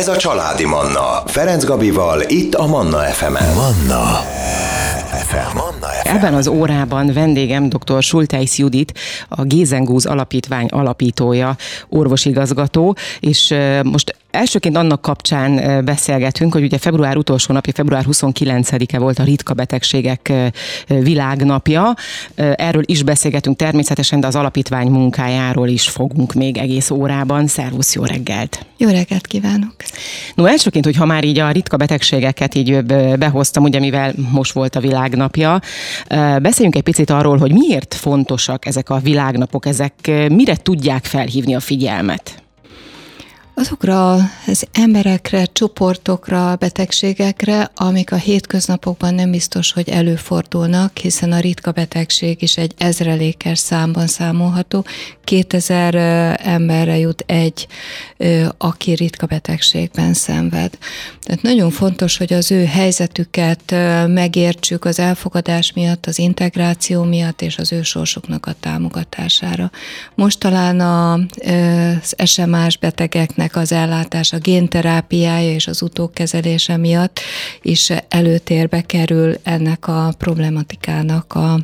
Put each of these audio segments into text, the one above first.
Ez a Családi Manna. Ferenc Gabival, itt a Manna FM-en. Manna FM. Manna FM. Ebben az órában vendégem dr. Sulteis Judit, a Gézengúz Alapítvány alapítója, orvosigazgató, és most Elsőként annak kapcsán beszélgetünk, hogy ugye február utolsó napja, február 29-e volt a ritka betegségek világnapja. Erről is beszélgetünk természetesen, de az alapítvány munkájáról is fogunk még egész órában. Szervusz, jó reggelt! Jó reggelt kívánok! No, elsőként, hogy ha már így a ritka betegségeket így behoztam, ugye mivel most volt a világnapja, beszéljünk egy picit arról, hogy miért fontosak ezek a világnapok, ezek mire tudják felhívni a figyelmet? Azokra az emberekre, csoportokra, betegségekre, amik a hétköznapokban nem biztos, hogy előfordulnak, hiszen a ritka betegség is egy ezrelékes számban számolható. 2000 emberre jut egy, aki ritka betegségben szenved. Tehát nagyon fontos, hogy az ő helyzetüket megértsük az elfogadás miatt, az integráció miatt és az ő sorsoknak a támogatására. Most talán az SMS betegeknek ennek az ellátása, génterápiája és az utókezelése miatt is előtérbe kerül ennek a problematikának a,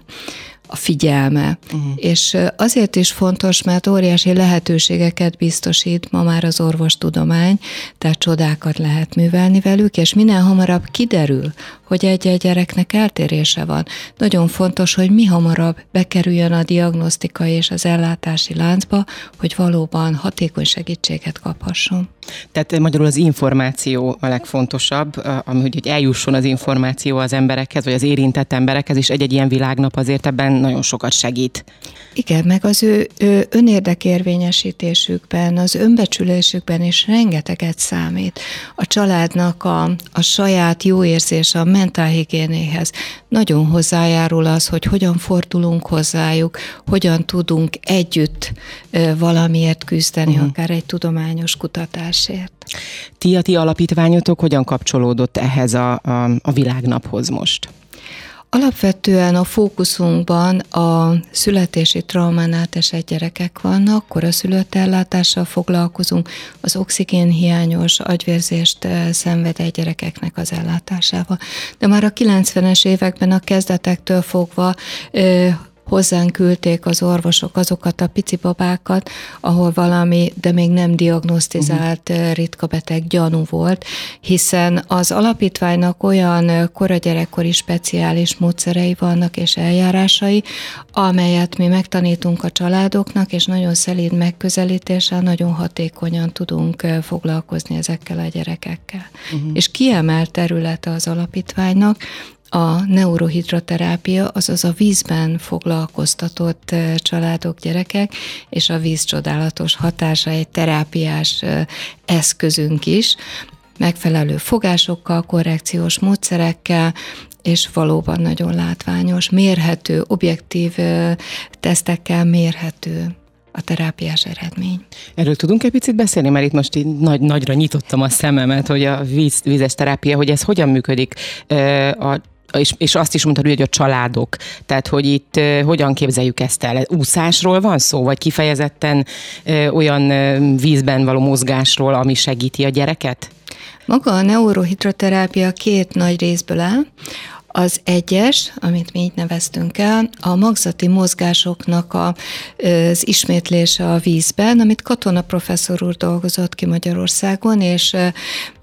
a figyelme. Uh-huh. És azért is fontos, mert óriási lehetőségeket biztosít ma már az orvostudomány, tehát csodákat lehet művelni velük, és minél hamarabb kiderül, hogy egy-egy gyereknek eltérése van. Nagyon fontos, hogy mi hamarabb bekerüljön a diagnosztikai és az ellátási láncba, hogy valóban hatékony segítséget kaphasson. Tehát magyarul az információ a legfontosabb, ami hogy eljusson az információ az emberekhez, vagy az érintett emberekhez, és egy-egy ilyen világnap azért ebben nagyon sokat segít. Igen, meg az ő, ő önérdekérvényesítésükben, az önbecsülésükben is rengeteget számít. A családnak a, a saját jó érzés, a mentálhigiénéhez nagyon hozzájárul az, hogy hogyan fordulunk hozzájuk, hogyan tudunk együtt valamiért küzdeni, uh-huh. akár egy tudományos kutatásért. Ti a ti alapítványotok hogyan kapcsolódott ehhez a, a, a világnaphoz most? Alapvetően a fókuszunkban a születési traumán átesett gyerekek vannak, koraszülött ellátással foglalkozunk, az oxigénhiányos agyvérzést eh, szenvedett gyerekeknek az ellátásával. De már a 90-es években a kezdetektől fogva eh, hozzánk küldték az orvosok azokat a pici babákat, ahol valami, de még nem diagnosztizált uh-huh. ritka beteg gyanú volt, hiszen az alapítványnak olyan koragyerekkori speciális módszerei vannak és eljárásai, amelyet mi megtanítunk a családoknak, és nagyon szelíd megközelítéssel nagyon hatékonyan tudunk foglalkozni ezekkel a gyerekekkel. Uh-huh. És kiemelt területe az alapítványnak, a neurohidroterápia, azaz a vízben foglalkoztatott családok, gyerekek, és a víz csodálatos hatása egy terápiás eszközünk is, megfelelő fogásokkal, korrekciós módszerekkel, és valóban nagyon látványos, mérhető, objektív tesztekkel mérhető a terápiás eredmény. Erről tudunk egy picit beszélni, mert itt most így nagy, nagyra nyitottam a szememet, hogy a víz, vízes terápia, hogy ez hogyan működik a és, és azt is mondtad, hogy a családok, tehát hogy itt hogyan képzeljük ezt el? Úszásról van szó, vagy kifejezetten olyan vízben való mozgásról, ami segíti a gyereket? Maga a neurohidroterápia két nagy részből áll. Az egyes, amit mi így neveztünk el, a magzati mozgásoknak a, az ismétlése a vízben, amit Katona professzor úr dolgozott ki Magyarországon, és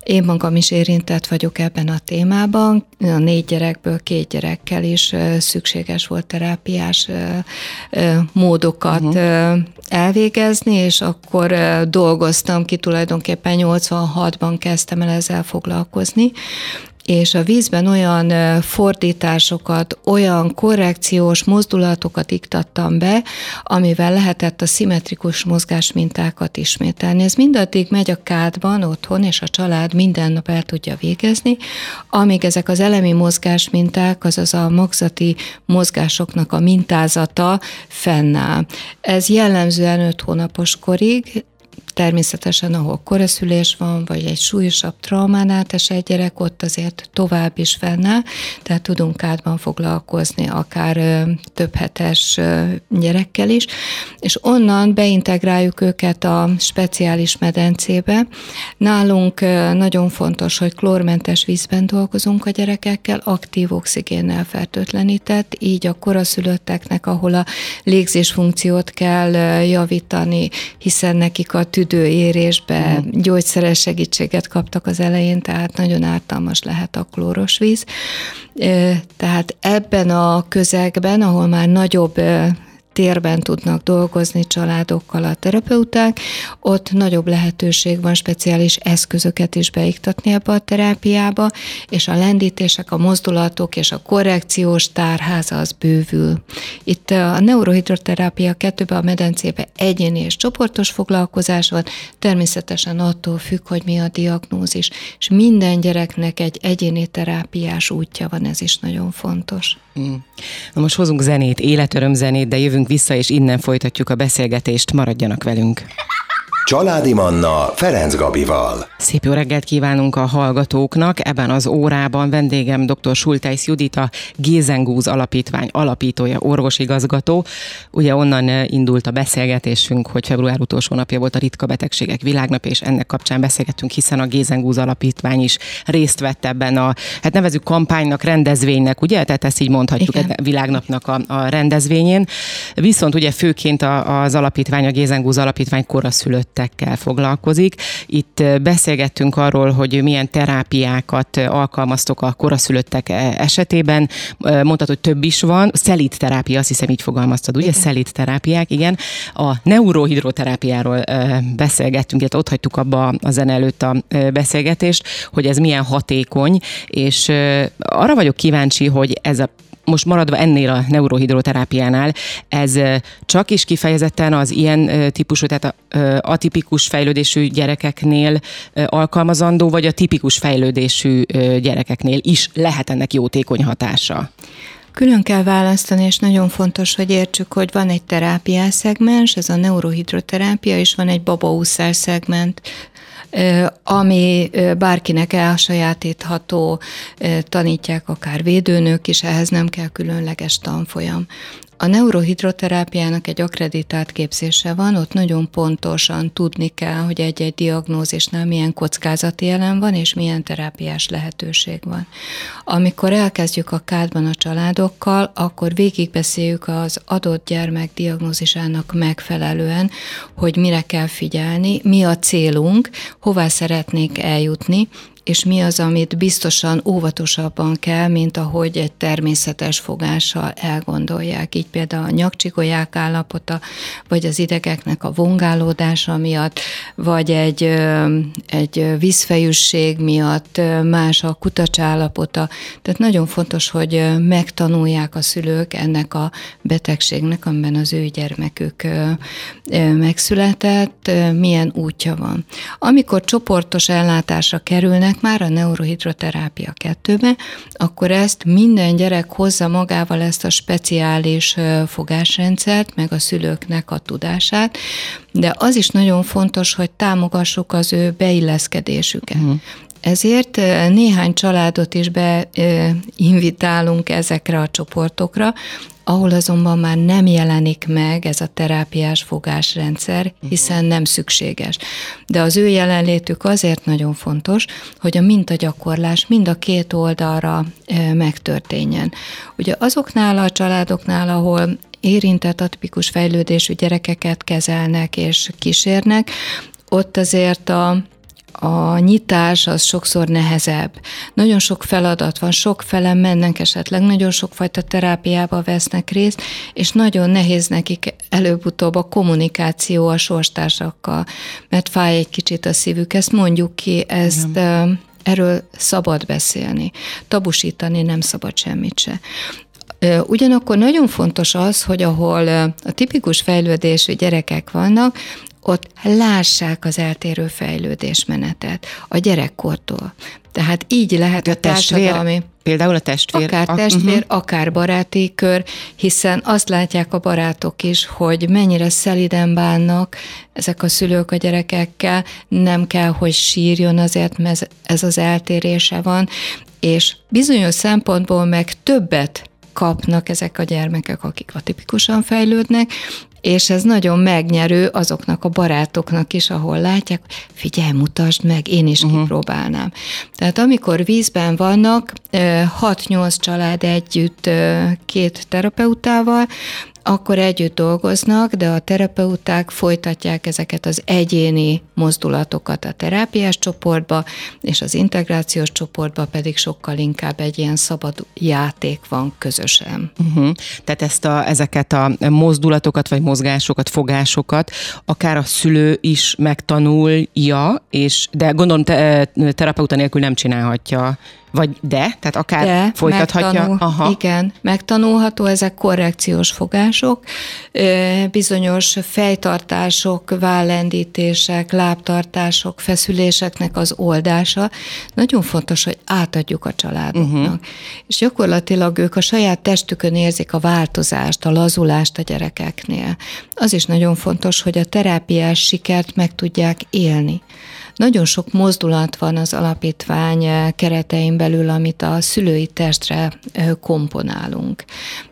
én magam is érintett vagyok ebben a témában. A négy gyerekből két gyerekkel is szükséges volt terápiás módokat uh-huh. elvégezni, és akkor dolgoztam ki, tulajdonképpen 86-ban kezdtem el ezzel foglalkozni, és a vízben olyan fordításokat, olyan korrekciós mozdulatokat iktattam be, amivel lehetett a szimmetrikus mozgásmintákat ismételni. Ez mindaddig megy a kádban otthon, és a család minden nap el tudja végezni, amíg ezek az elemi mozgásminták, azaz a magzati mozgásoknak a mintázata fennáll. Ez jellemzően 5 hónapos korig, természetesen, ahol koraszülés van, vagy egy súlyosabb traumán átesett gyerek, ott azért tovább is fennáll, tehát tudunk átban foglalkozni akár több hetes gyerekkel is, és onnan beintegráljuk őket a speciális medencébe. Nálunk nagyon fontos, hogy klórmentes vízben dolgozunk a gyerekekkel, aktív oxigénnel fertőtlenített, így a koraszülötteknek, ahol a légzés funkciót kell javítani, hiszen nekik a tüdőérésbe mm. gyógyszeres segítséget kaptak az elején, tehát nagyon ártalmas lehet a klóros víz. Tehát ebben a közegben, ahol már nagyobb térben tudnak dolgozni családokkal a terapeuták, ott nagyobb lehetőség van speciális eszközöket is beiktatni ebbe a terápiába, és a lendítések, a mozdulatok és a korrekciós tárháza az bővül. Itt a neurohidroterápia kettőben a medencébe egyéni és csoportos foglalkozás van, természetesen attól függ, hogy mi a diagnózis, és minden gyereknek egy egyéni terápiás útja van, ez is nagyon fontos. Hmm. Na most hozunk zenét, életöröm zenét, de jövünk vissza, és innen folytatjuk a beszélgetést. Maradjanak velünk! Családi Manna Ferenc Gabival. Szép jó reggelt kívánunk a hallgatóknak. Ebben az órában vendégem dr. Sultájsz Judit, a Gézengúz Alapítvány alapítója, orvosigazgató. Ugye onnan indult a beszélgetésünk, hogy február utolsó napja volt a ritka betegségek világnap, és ennek kapcsán beszélgettünk, hiszen a Gézengúz Alapítvány is részt vett ebben a, hát nevezük kampánynak, rendezvénynek, ugye? Tehát ezt így mondhatjuk, Igen. világnapnak a, a rendezvényén. Viszont ugye főként a, az alapítvány, a Gézengúz Alapítvány koraszülött érintettekkel foglalkozik. Itt beszélgettünk arról, hogy milyen terápiákat alkalmaztok a koraszülöttek e, esetében. Mondtad, hogy több is van. Szelit terápia, azt hiszem így fogalmaztad, ugye? Szelit terápiák, igen. A neurohidroterápiáról beszélgettünk, illetve ott hagytuk abba a zene előtt a beszélgetést, hogy ez milyen hatékony, és arra vagyok kíváncsi, hogy ez a most maradva ennél a neurohidroterápiánál, ez csak is kifejezetten az ilyen típusú, tehát atipikus fejlődésű gyerekeknél alkalmazandó, vagy a tipikus fejlődésű gyerekeknél is lehet ennek jótékony hatása? Külön kell választani, és nagyon fontos, hogy értsük, hogy van egy terápiás szegmens, ez a neurohidroterápia, és van egy babaúszás szegment, ami bárkinek elsajátítható, tanítják akár védőnők is, ehhez nem kell különleges tanfolyam. A neurohidroterápiának egy akreditált képzése van, ott nagyon pontosan tudni kell, hogy egy-egy diagnózisnál milyen kockázati jelen van, és milyen terápiás lehetőség van. Amikor elkezdjük a kádban a családokkal, akkor végigbeszéljük az adott gyermek diagnózisának megfelelően, hogy mire kell figyelni, mi a célunk, hová szeretnék eljutni, és mi az, amit biztosan óvatosabban kell, mint ahogy egy természetes fogással elgondolják. Így például a nyakcsigolyák állapota, vagy az idegeknek a vongálódása miatt, vagy egy, egy vízfejűség miatt más a kutacs állapota. Tehát nagyon fontos, hogy megtanulják a szülők ennek a betegségnek, amiben az ő gyermekük megszületett, milyen útja van. Amikor csoportos ellátásra kerülnek, jönnek már a neurohidroterápia kettőbe, akkor ezt minden gyerek hozza magával ezt a speciális fogásrendszert, meg a szülőknek a tudását, de az is nagyon fontos, hogy támogassuk az ő beilleszkedésüket. Uh-huh. Ezért néhány családot is beinvitálunk ezekre a csoportokra, ahol azonban már nem jelenik meg ez a terápiás fogásrendszer, mhm. hiszen nem szükséges. De az ő jelenlétük azért nagyon fontos, hogy a mintagyakorlás mind a két oldalra megtörténjen. Ugye azoknál a családoknál, ahol érintett atipikus fejlődésű gyerekeket kezelnek és kísérnek, ott azért a a nyitás az sokszor nehezebb. Nagyon sok feladat van, sok fele mennek esetleg, nagyon sokfajta terápiába vesznek részt, és nagyon nehéz nekik előbb-utóbb a kommunikáció a sorstársakkal, mert fáj egy kicsit a szívük. Ezt mondjuk ki, ezt Igen. erről szabad beszélni. Tabusítani nem szabad semmit se. Ugyanakkor nagyon fontos az, hogy ahol a tipikus fejlődésű gyerekek vannak, ott lássák az eltérő fejlődésmenetet a gyerekkortól. Tehát így lehet a, a társadalmi... Például a testvér? Akár a, testvér, uh-huh. akár baráti kör, hiszen azt látják a barátok is, hogy mennyire szeliden bánnak ezek a szülők a gyerekekkel, nem kell, hogy sírjon azért, mert ez az eltérése van, és bizonyos szempontból meg többet kapnak ezek a gyermekek, akik atipikusan fejlődnek, és ez nagyon megnyerő azoknak a barátoknak is, ahol látják, figyelj, mutasd meg, én is uh-huh. kipróbálnám. Tehát amikor vízben vannak, 6-8 család együtt két terapeutával, akkor együtt dolgoznak, de a terapeuták folytatják ezeket az egyéni mozdulatokat a terápiás csoportba, és az integrációs csoportba pedig sokkal inkább egy ilyen szabad játék van közösen. Uh-huh. Tehát ezt a, ezeket a mozdulatokat, vagy mozgásokat, fogásokat akár a szülő is megtanulja, és de gondolom te, terapeuta nélkül nem csinálhatja vagy de, tehát akár de, folytathatja. Megtanul, Aha. Igen, megtanulható, ezek korrekciós fogások, bizonyos fejtartások, vállendítések, lábtartások, feszüléseknek az oldása. Nagyon fontos, hogy átadjuk a családoknak. Uh-huh. És gyakorlatilag ők a saját testükön érzik a változást, a lazulást a gyerekeknél. Az is nagyon fontos, hogy a terápiás sikert meg tudják élni. Nagyon sok mozdulat van az alapítvány eh, keretein belül, amit a szülői testre eh, komponálunk.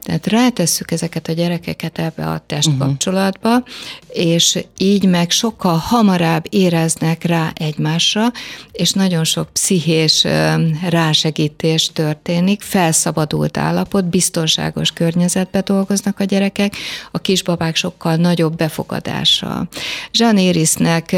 Tehát rátesszük ezeket a gyerekeket ebbe a testkapcsolatba, uh-huh. és így meg sokkal hamarabb éreznek rá egymásra, és nagyon sok pszichés rásegítés történik, felszabadult állapot, biztonságos környezetbe dolgoznak a gyerekek, a kisbabák sokkal nagyobb befogadással. Jean Irisnek,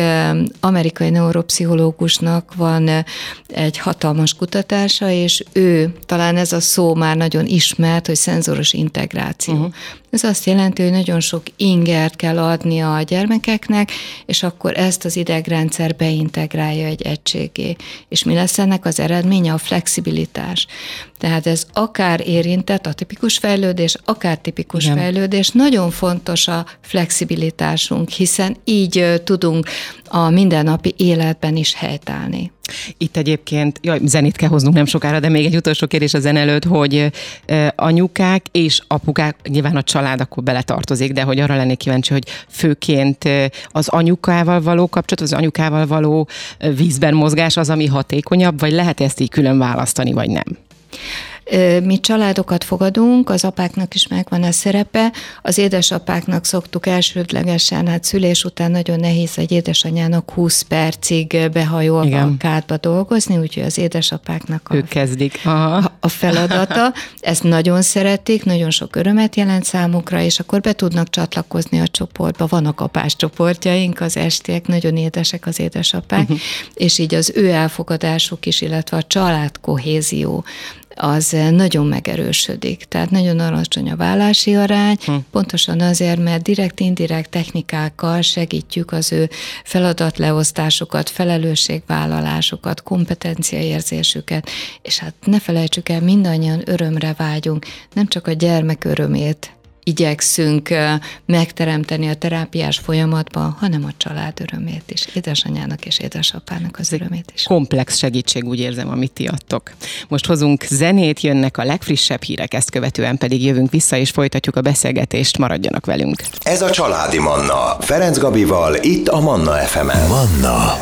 amerikai neuro neuropszichológusnak van egy hatalmas kutatása, és ő, talán ez a szó már nagyon ismert, hogy szenzoros integráció. Uh-huh. Ez azt jelenti, hogy nagyon sok ingert kell adnia a gyermekeknek, és akkor ezt az idegrendszer beintegrálja egy egységé. És mi lesz ennek az eredménye? A flexibilitás. Tehát ez akár érintett a tipikus fejlődés, akár tipikus Igen. fejlődés. Nagyon fontos a flexibilitásunk, hiszen így tudunk a mindennapi életben is helytállni. Itt egyébként, jaj, zenét kell hoznunk nem sokára, de még egy utolsó kérdés az előtt, hogy anyukák és apukák, nyilván a család akkor beletartozik, de hogy arra lennék kíváncsi, hogy főként az anyukával való kapcsolat, az anyukával való vízben mozgás az, ami hatékonyabb, vagy lehet ezt így külön választani, vagy nem? Mi családokat fogadunk, az apáknak is megvan a szerepe, az édesapáknak szoktuk elsődlegesen, hát szülés után nagyon nehéz egy édesanyának 20 percig behajolva Igen. a kádba dolgozni, úgyhogy az édesapáknak a, ők kezdik. Aha. a feladata. Ezt nagyon szeretik, nagyon sok örömet jelent számukra, és akkor be tudnak csatlakozni a csoportba. Vannak apás csoportjaink, az estiek, nagyon édesek az édesapák, uh-huh. és így az ő elfogadásuk is, illetve a család kohézió az nagyon megerősödik. Tehát nagyon alacsony a vállási arány, hm. pontosan azért, mert direkt-indirekt technikákkal segítjük az ő feladatleosztásukat, felelősségvállalásukat, kompetenciaérzésüket, és hát ne felejtsük el, mindannyian örömre vágyunk, nem csak a gyermek örömét igyekszünk megteremteni a terápiás folyamatban, hanem a család örömét is, édesanyának és édesapának az örömét is. Komplex segítség, úgy érzem, amit ti adtok. Most hozunk zenét, jönnek a legfrissebb hírek, ezt követően pedig jövünk vissza és folytatjuk a beszélgetést, maradjanak velünk. Ez a Családi Manna, Ferenc Gabival, itt a Manna FM-en. Manna.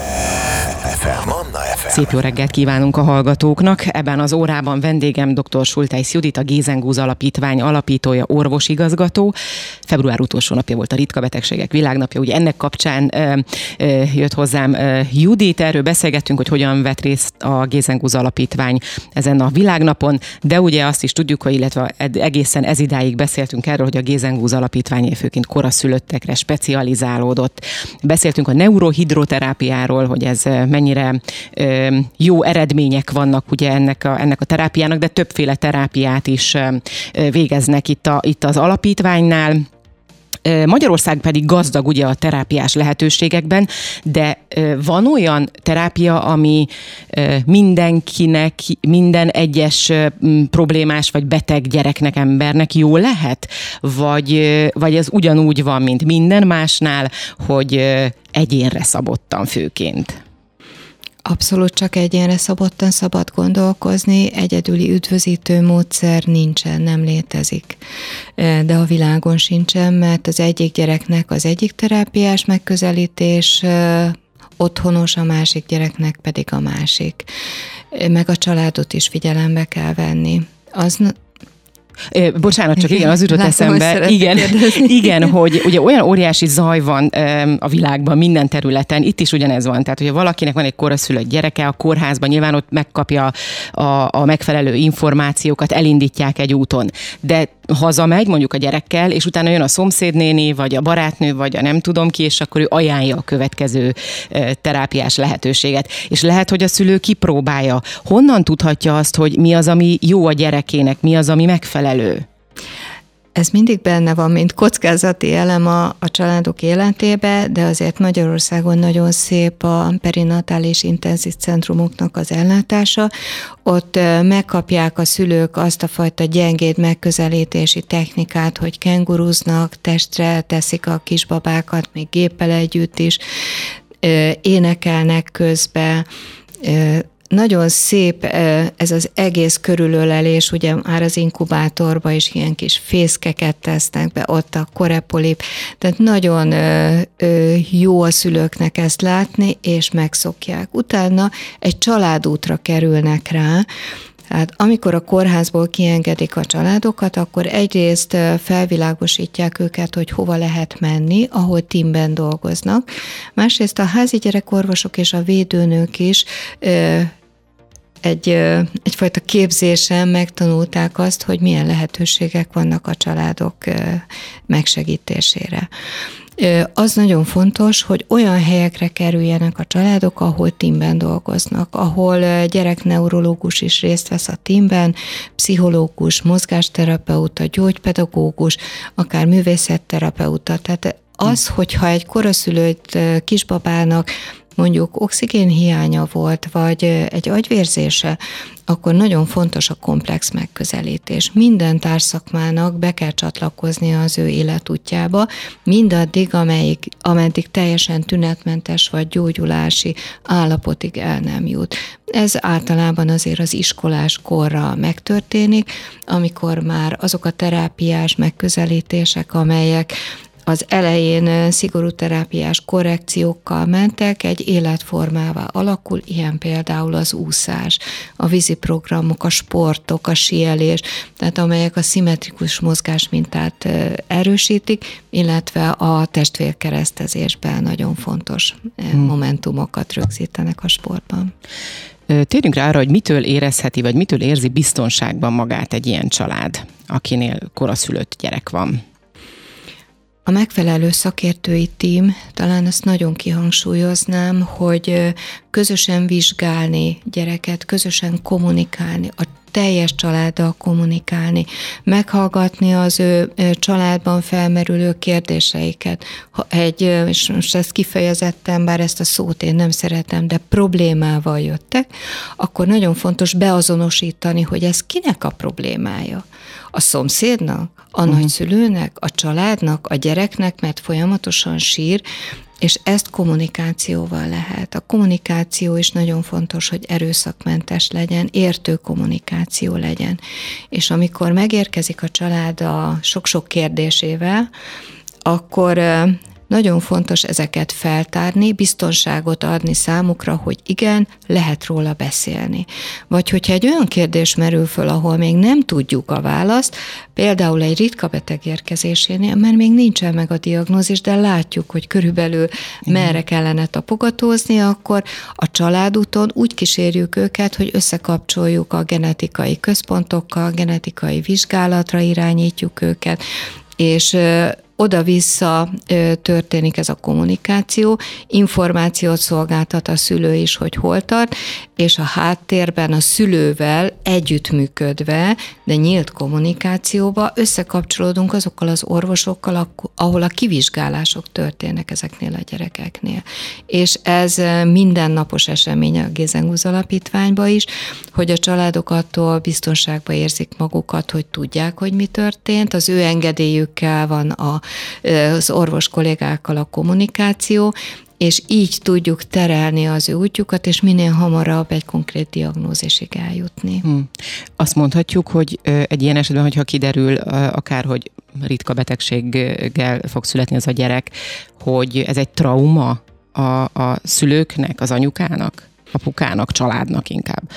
FM. Manna FM. Szép jó reggelt kívánunk a hallgatóknak. Ebben az órában vendégem dr. Sultájsz Judit, a Gézengúz Alapítvány alapítója, orvosigazgató. Február utolsó napja volt a ritka betegségek világnapja, ugye ennek kapcsán jött hozzám Judit, erről beszélgettünk, hogy hogyan vett részt a Gézengúz Alapítvány ezen a világnapon, de ugye azt is tudjuk, hogy illetve egészen ez idáig beszéltünk erről, hogy a Gézengúz Alapítvány főként koraszülöttekre specializálódott. Beszéltünk a neurohidroterápiáról, hogy ez mennyire jó eredmények vannak ugye ennek a, ennek a terápiának, de többféle terápiát is végeznek itt, a, itt az alapítványnál. Magyarország pedig gazdag ugye a terápiás lehetőségekben, de van olyan terápia, ami mindenkinek, minden egyes problémás vagy beteg gyereknek, embernek jó lehet? Vagy, vagy ez ugyanúgy van, mint minden másnál, hogy egyénre szabottan főként? Abszolút csak egyénre szabottan szabad gondolkozni, egyedüli üdvözítő módszer nincsen, nem létezik. De a világon sincsen, mert az egyik gyereknek az egyik terápiás megközelítés otthonos, a másik gyereknek pedig a másik. Meg a családot is figyelembe kell venni. Az Bocsánat, csak igen, az jutott Látom, eszembe. Igen, igen, hogy ugye olyan óriási zaj van a világban, minden területen, itt is ugyanez van. Tehát, hogyha valakinek van egy koraszülött gyereke, a kórházban nyilván ott megkapja a, a megfelelő információkat, elindítják egy úton. De hazamegy mondjuk a gyerekkel, és utána jön a szomszédnéni, vagy a barátnő, vagy a nem tudom ki, és akkor ő ajánlja a következő terápiás lehetőséget. És lehet, hogy a szülő kipróbálja. Honnan tudhatja azt, hogy mi az, ami jó a gyerekének, mi az, ami megfelelő? Ez mindig benne van, mint kockázati elem a, a családok életébe, de azért Magyarországon nagyon szép a perinatális intenzív centrumoknak az ellátása. Ott megkapják a szülők azt a fajta gyengéd megközelítési technikát, hogy kenguruznak, testre teszik a kisbabákat, még géppel együtt is, énekelnek közben, nagyon szép ez az egész körülölelés, ugye már az inkubátorba is ilyen kis fészkeket tesznek be, ott a korepolip, tehát nagyon jó a szülőknek ezt látni, és megszokják. Utána egy családútra kerülnek rá, tehát amikor a kórházból kiengedik a családokat, akkor egyrészt felvilágosítják őket, hogy hova lehet menni, ahol teamben dolgoznak. Másrészt a házi gyerekorvosok és a védőnők is egy, egyfajta képzésen megtanulták azt, hogy milyen lehetőségek vannak a családok megsegítésére. Az nagyon fontos, hogy olyan helyekre kerüljenek a családok, ahol teamben dolgoznak, ahol gyerekneurológus is részt vesz a teamben, pszichológus, mozgásterapeuta, gyógypedagógus, akár művészetterapeuta. Tehát az, hogyha egy koraszülőt kisbabának mondjuk oxigénhiánya volt, vagy egy agyvérzése, akkor nagyon fontos a komplex megközelítés. Minden társzakmának be kell csatlakoznia az ő életútjába, mindaddig, amelyik, ameddig teljesen tünetmentes vagy gyógyulási állapotig el nem jut. Ez általában azért az iskolás korra megtörténik, amikor már azok a terápiás megközelítések, amelyek az elején szigorú terápiás korrekciókkal mentek, egy életformává alakul, ilyen például az úszás, a vízi programok, a sportok, a sielés, tehát amelyek a szimmetrikus mozgásmintát erősítik, illetve a testvérkeresztezésben nagyon fontos hmm. momentumokat rögzítenek a sportban. Térjünk rá arra, hogy mitől érezheti, vagy mitől érzi biztonságban magát egy ilyen család, akinél koraszülött gyerek van. A megfelelő szakértői tím, talán azt nagyon kihangsúlyoznám, hogy közösen vizsgálni gyereket, közösen kommunikálni, a teljes családdal kommunikálni, meghallgatni az ő családban felmerülő kérdéseiket. Ha egy, és most ezt kifejezettem, bár ezt a szót én nem szeretem, de problémával jöttek, akkor nagyon fontos beazonosítani, hogy ez kinek a problémája. A szomszédnak, a uh-huh. nagyszülőnek, a családnak, a gyereknek, mert folyamatosan sír, és ezt kommunikációval lehet. A kommunikáció is nagyon fontos, hogy erőszakmentes legyen, értő kommunikáció legyen. És amikor megérkezik a család a sok-sok kérdésével, akkor nagyon fontos ezeket feltárni, biztonságot adni számukra, hogy igen, lehet róla beszélni. Vagy hogyha egy olyan kérdés merül föl, ahol még nem tudjuk a választ, például egy ritka beteg érkezésénél, mert még nincsen meg a diagnózis, de látjuk, hogy körülbelül merre kellene tapogatózni, akkor a családúton úgy kísérjük őket, hogy összekapcsoljuk a genetikai központokkal, genetikai vizsgálatra irányítjuk őket, és oda-vissza történik ez a kommunikáció, információt szolgáltat a szülő is, hogy hol tart, és a háttérben a szülővel együttműködve, de nyílt kommunikációba összekapcsolódunk azokkal az orvosokkal, ahol a kivizsgálások történnek ezeknél a gyerekeknél. És ez mindennapos esemény a Gézengúz Alapítványban is, hogy a családok attól biztonságban érzik magukat, hogy tudják, hogy mi történt, az ő engedélyükkel van a, az orvos kollégákkal a kommunikáció, és így tudjuk terelni az ő útjukat, és minél hamarabb egy konkrét diagnózisig eljutni. Hmm. Azt mondhatjuk, hogy egy ilyen esetben, hogyha kiderül akár, hogy ritka betegséggel fog születni az a gyerek, hogy ez egy trauma a, a szülőknek, az anyukának, apukának, családnak inkább.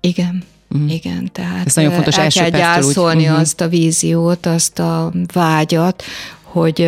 Igen. Mm. Igen, tehát Ez nagyon fontos el kell gyászolni úgy, mhm. azt a víziót, azt a vágyat, hogy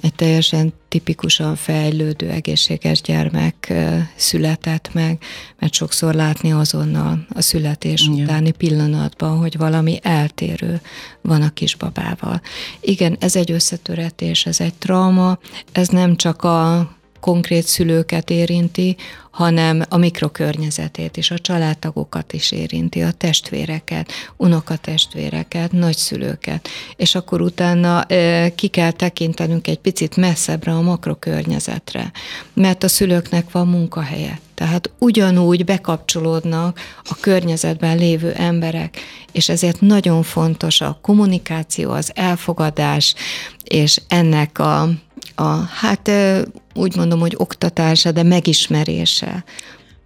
egy teljesen tipikusan fejlődő, egészséges gyermek született meg, mert sokszor látni azonnal a születés Igen. utáni pillanatban, hogy valami eltérő van a kisbabával. Igen, ez egy összetöretés, ez egy trauma, ez nem csak a konkrét szülőket érinti, hanem a mikrokörnyezetét is, a családtagokat is érinti, a testvéreket, unokatestvéreket, nagyszülőket. És akkor utána ki kell tekintenünk egy picit messzebbre a makrokörnyezetre, mert a szülőknek van munkahelye. Tehát ugyanúgy bekapcsolódnak a környezetben lévő emberek, és ezért nagyon fontos a kommunikáció, az elfogadás, és ennek a a, hát úgy mondom, hogy oktatása, de megismerése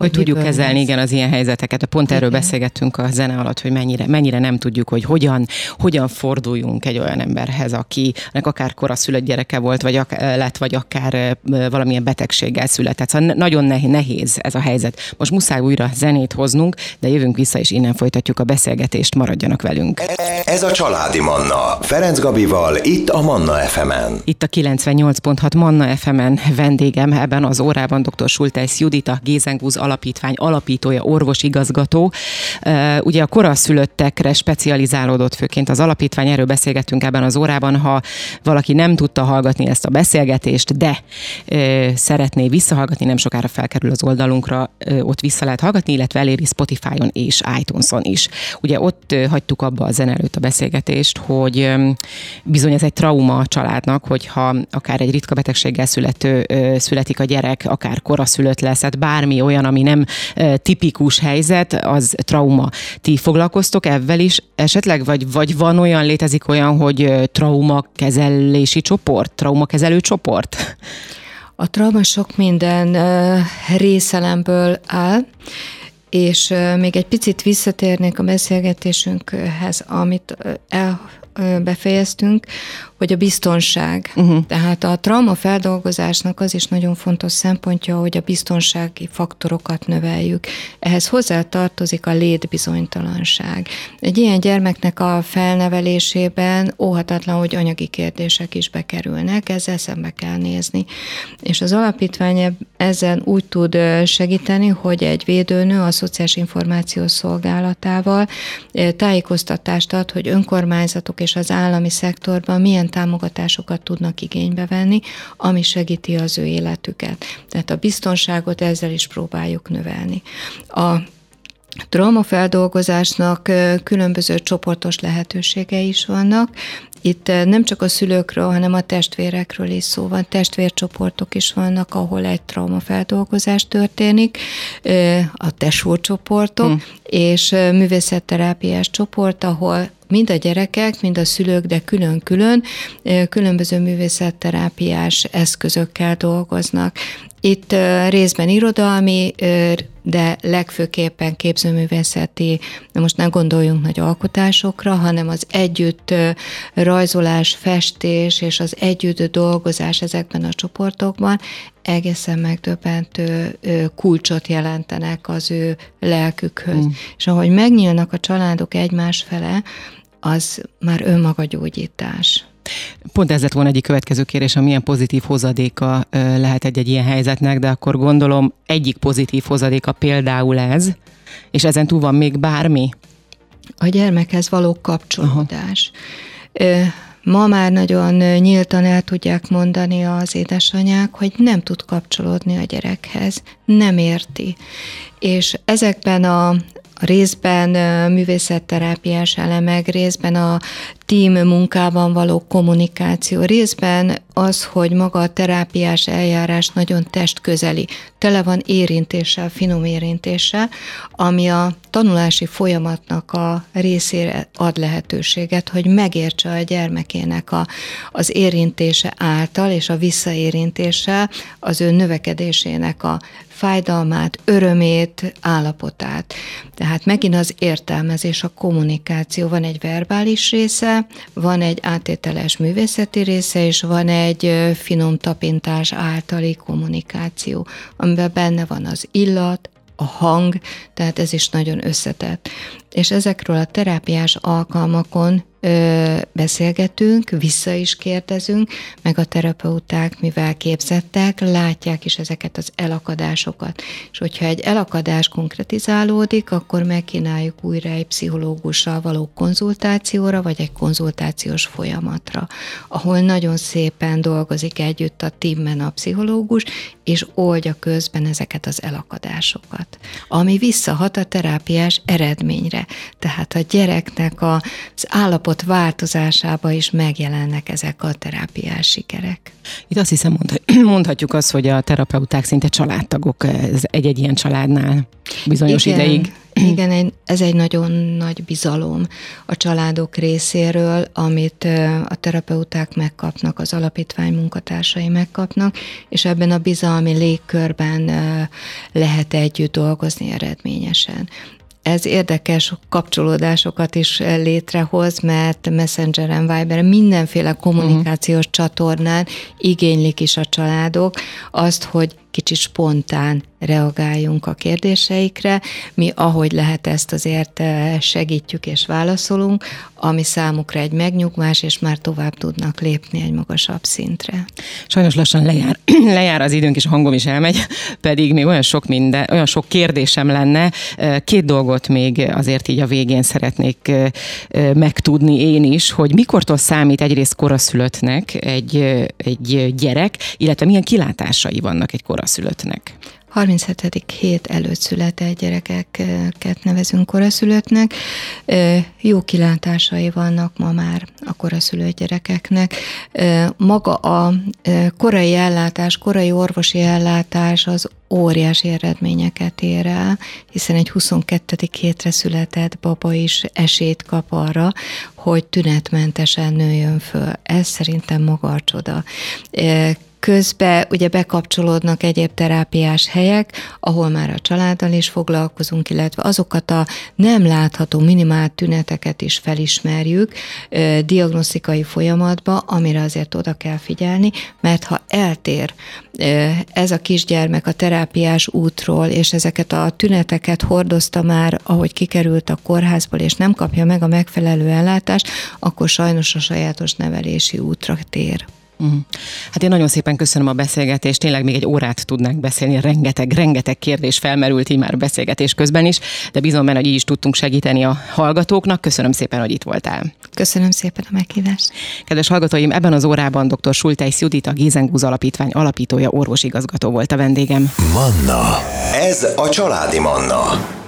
hogy tudjuk kezelni, igen, az ilyen helyzeteket. Pont igen. erről beszélgettünk a zene alatt, hogy mennyire, mennyire nem tudjuk, hogy hogyan, hogyan forduljunk egy olyan emberhez, akinek akár koraszülött gyereke volt, vagy ak- lett, vagy akár valamilyen betegséggel született. Szóval nagyon nehéz ez a helyzet. Most muszáj újra zenét hoznunk, de jövünk vissza, és innen folytatjuk a beszélgetést. Maradjanak velünk. Ez a Családi Manna. Ferenc Gabival, itt a Manna FM-en. Itt a 98.6 Manna FM-en vendégem ebben az órában dr. Sultász Judita, Gézengúz Alapítvány alapítója, orvosigazgató. Ugye a koraszülöttekre specializálódott főként az alapítvány, erről beszélgettünk ebben az órában, ha valaki nem tudta hallgatni ezt a beszélgetést, de szeretné visszahallgatni, nem sokára felkerül az oldalunkra, ott vissza lehet hallgatni, illetve eléri Spotify-on és iTunes-on is. Ugye ott hagytuk abba a zene a beszélgetést, hogy bizony ez egy trauma a családnak, hogyha akár egy ritka betegséggel születő, születik a gyerek, akár koraszülött lesz, hát bármi olyan, ami nem tipikus helyzet, az trauma. Ti foglalkoztok ebben is esetleg, vagy, vagy van olyan, létezik olyan, hogy trauma kezelési csoport, traumakezelő csoport? A trauma sok minden részelemből áll, és még egy picit visszatérnék a beszélgetésünkhez, amit el befejeztünk, hogy a biztonság. Uh-huh. Tehát a trauma feldolgozásnak az is nagyon fontos szempontja, hogy a biztonsági faktorokat növeljük. Ehhez hozzá tartozik a létbizonytalanság. Egy ilyen gyermeknek a felnevelésében óhatatlan, hogy anyagi kérdések is bekerülnek, ezzel szembe kell nézni. És az alapítvány ezen úgy tud segíteni, hogy egy védőnő a Szociális Információs Szolgálatával tájékoztatást ad, hogy önkormányzatok és az állami szektorban milyen támogatásokat tudnak igénybe venni, ami segíti az ő életüket. Tehát a biztonságot ezzel is próbáljuk növelni. A traumafeldolgozásnak különböző csoportos lehetőségei is vannak. Itt nem csak a szülőkről, hanem a testvérekről is szó van. Testvércsoportok is vannak, ahol egy traumafeldolgozás történik, a tesócsoportok, hmm. és művészetterápiás csoport, ahol mind a gyerekek, mind a szülők, de külön-külön különböző művészetterápiás eszközökkel dolgoznak. Itt részben irodalmi, de legfőképpen képzőművészeti, de most nem gondoljunk nagy alkotásokra, hanem az együtt rajzolás, festés és az együtt dolgozás ezekben a csoportokban egészen megdöbbentő kulcsot jelentenek az ő lelkükhöz. Mm. És ahogy megnyílnak a családok egymás fele, az már önmaga gyógyítás. Pont ez lett volna egyik következő kérés, milyen pozitív hozadéka lehet egy-egy ilyen helyzetnek, de akkor gondolom egyik pozitív hozadéka például ez, és ezen túl van még bármi? A gyermekhez való kapcsolódás. Aha. Ma már nagyon nyíltan el tudják mondani az édesanyák, hogy nem tud kapcsolódni a gyerekhez, nem érti. És ezekben a részben művészetterápiás elemek, részben a team munkában való kommunikáció, részben az, hogy maga a terápiás eljárás nagyon testközeli, tele van érintéssel, finom érintéssel, ami a tanulási folyamatnak a részére ad lehetőséget, hogy megértse a gyermekének a, az érintése által és a visszaérintéssel az ő növekedésének a fájdalmát, örömét, állapotát. Tehát megint az értelmezés, a kommunikáció. Van egy verbális része, van egy átételes művészeti része, és van egy finom tapintás általi kommunikáció, amiben benne van az illat, a hang, tehát ez is nagyon összetett. És ezekről a terápiás alkalmakon ö, beszélgetünk, vissza is kérdezünk, meg a terapeuták, mivel képzettek, látják is ezeket az elakadásokat. És hogyha egy elakadás konkretizálódik, akkor megkínáljuk újra egy pszichológussal való konzultációra, vagy egy konzultációs folyamatra, ahol nagyon szépen dolgozik együtt a teamben a pszichológus, és oldja közben ezeket az elakadásokat, ami visszahat a terápiás eredményre. Tehát a gyereknek az állapot állapot változásába is megjelennek ezek a terápiás sikerek. Itt azt hiszem mondhatjuk azt, hogy a terapeuták szinte családtagok egy-egy ilyen családnál bizonyos Igen. ideig. Igen, ez egy nagyon nagy bizalom a családok részéről, amit a terapeuták megkapnak, az alapítvány munkatársai megkapnak, és ebben a bizalmi légkörben lehet együtt dolgozni eredményesen ez érdekes kapcsolódásokat is létrehoz, mert Messengeren, Viberen mindenféle kommunikációs uh-huh. csatornán igénylik is a családok azt, hogy kicsit spontán reagáljunk a kérdéseikre. Mi, ahogy lehet ezt azért eh, segítjük és válaszolunk, ami számukra egy megnyugvás, és már tovább tudnak lépni egy magasabb szintre. Sajnos lassan lejár, lejár az időnk, és a hangom is elmegy, pedig még olyan sok minden, olyan sok kérdésem lenne. Eh, két dolgot még azért így a végén szeretnék eh, megtudni én is, hogy mikortól számít egyrészt koraszülöttnek egy, egy gyerek, illetve milyen kilátásai vannak egy koraszülöttnek? 37. hét előtt született gyerekeket nevezünk koraszülöttnek. Jó kilátásai vannak ma már a koraszülött gyerekeknek. Maga a korai ellátás, korai orvosi ellátás az óriási eredményeket ér el, hiszen egy 22. hétre született baba is esélyt kap arra, hogy tünetmentesen nőjön föl. Ez szerintem maga a csoda Közben ugye bekapcsolódnak egyéb terápiás helyek, ahol már a családdal is foglalkozunk, illetve azokat a nem látható minimál tüneteket is felismerjük diagnosztikai folyamatba, amire azért oda kell figyelni, mert ha eltér ez a kisgyermek a terápiás útról, és ezeket a tüneteket hordozta már, ahogy kikerült a kórházból, és nem kapja meg a megfelelő ellátást, akkor sajnos a sajátos nevelési útra tér. Uh-huh. Hát én nagyon szépen köszönöm a beszélgetést, tényleg még egy órát tudnánk beszélni, rengeteg, rengeteg kérdés felmerült így már beszélgetés közben is, de bízom benne, hogy így is tudtunk segíteni a hallgatóknak. Köszönöm szépen, hogy itt voltál. Köszönöm szépen a meghívást. Kedves hallgatóim, ebben az órában dr. Sultej Judit, a Gézengúz Alapítvány alapítója, orvosigazgató volt a vendégem. Manna. Ez a családi Manna.